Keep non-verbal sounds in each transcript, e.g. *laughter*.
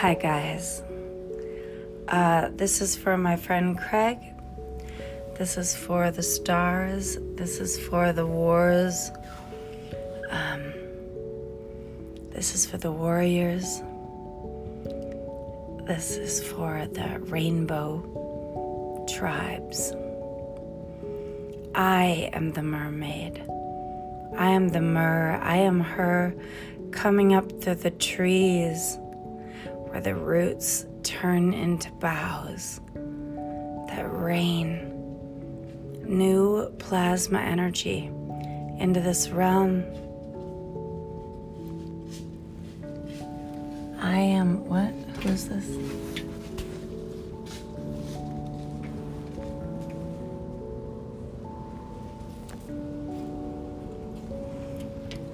Hi, guys. Uh, this is for my friend Craig. This is for the stars. This is for the wars. Um, this is for the warriors. This is for the rainbow tribes. I am the mermaid. I am the mer. I am her coming up through the trees where the roots turn into boughs that rain new plasma energy into this realm. I am what? Who is this?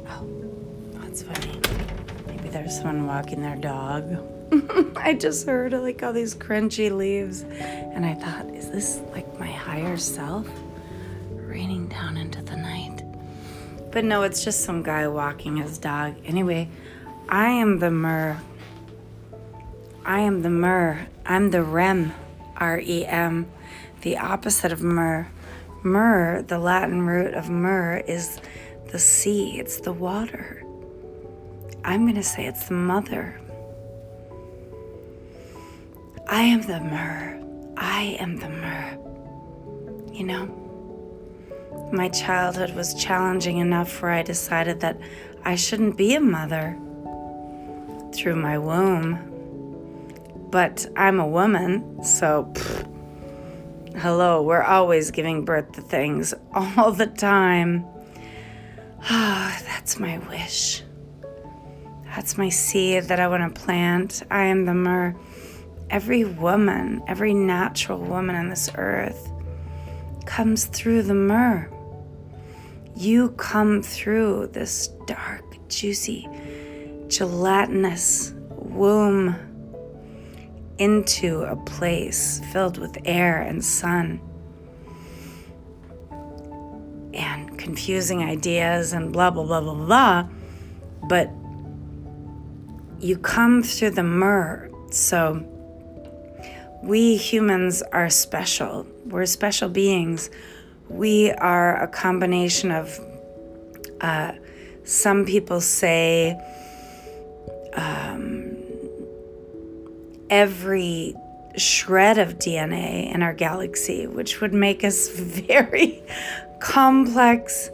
Oh, that's funny. There's someone walking their dog. *laughs* I just heard like all these crunchy leaves, and I thought, is this like my higher self raining down into the night? But no, it's just some guy walking his dog. Anyway, I am the mer. I am the mer. I'm the rem, R E M, the opposite of mer. Mer, the Latin root of mer, is the sea, it's the water. I'm going to say it's the mother. I am the mer. I am the mer. You know, my childhood was challenging enough where I decided that I shouldn't be a mother through my womb. But I'm a woman, so pfft, hello, we're always giving birth to things *laughs* all the time. *sighs* Ah, that's my wish. That's my seed that I want to plant. I am the mer every woman, every natural woman on this earth comes through the mer. You come through this dark, juicy, gelatinous womb into a place filled with air and sun and confusing ideas and blah, blah, blah, blah, blah. But you come through the mer. So, we humans are special. We're special beings. We are a combination of, uh, some people say, um, every shred of DNA in our galaxy, which would make us *laughs* very complex,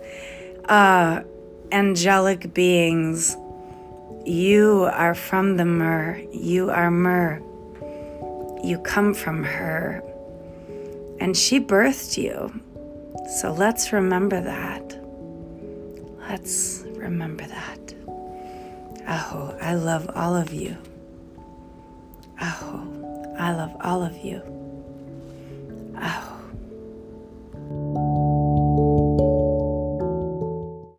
uh, angelic beings. You are from the mer. You are mer you come from her and she birthed you. So let's remember that. Let's remember that. Aho, I love all of you. Aho, I love all of you.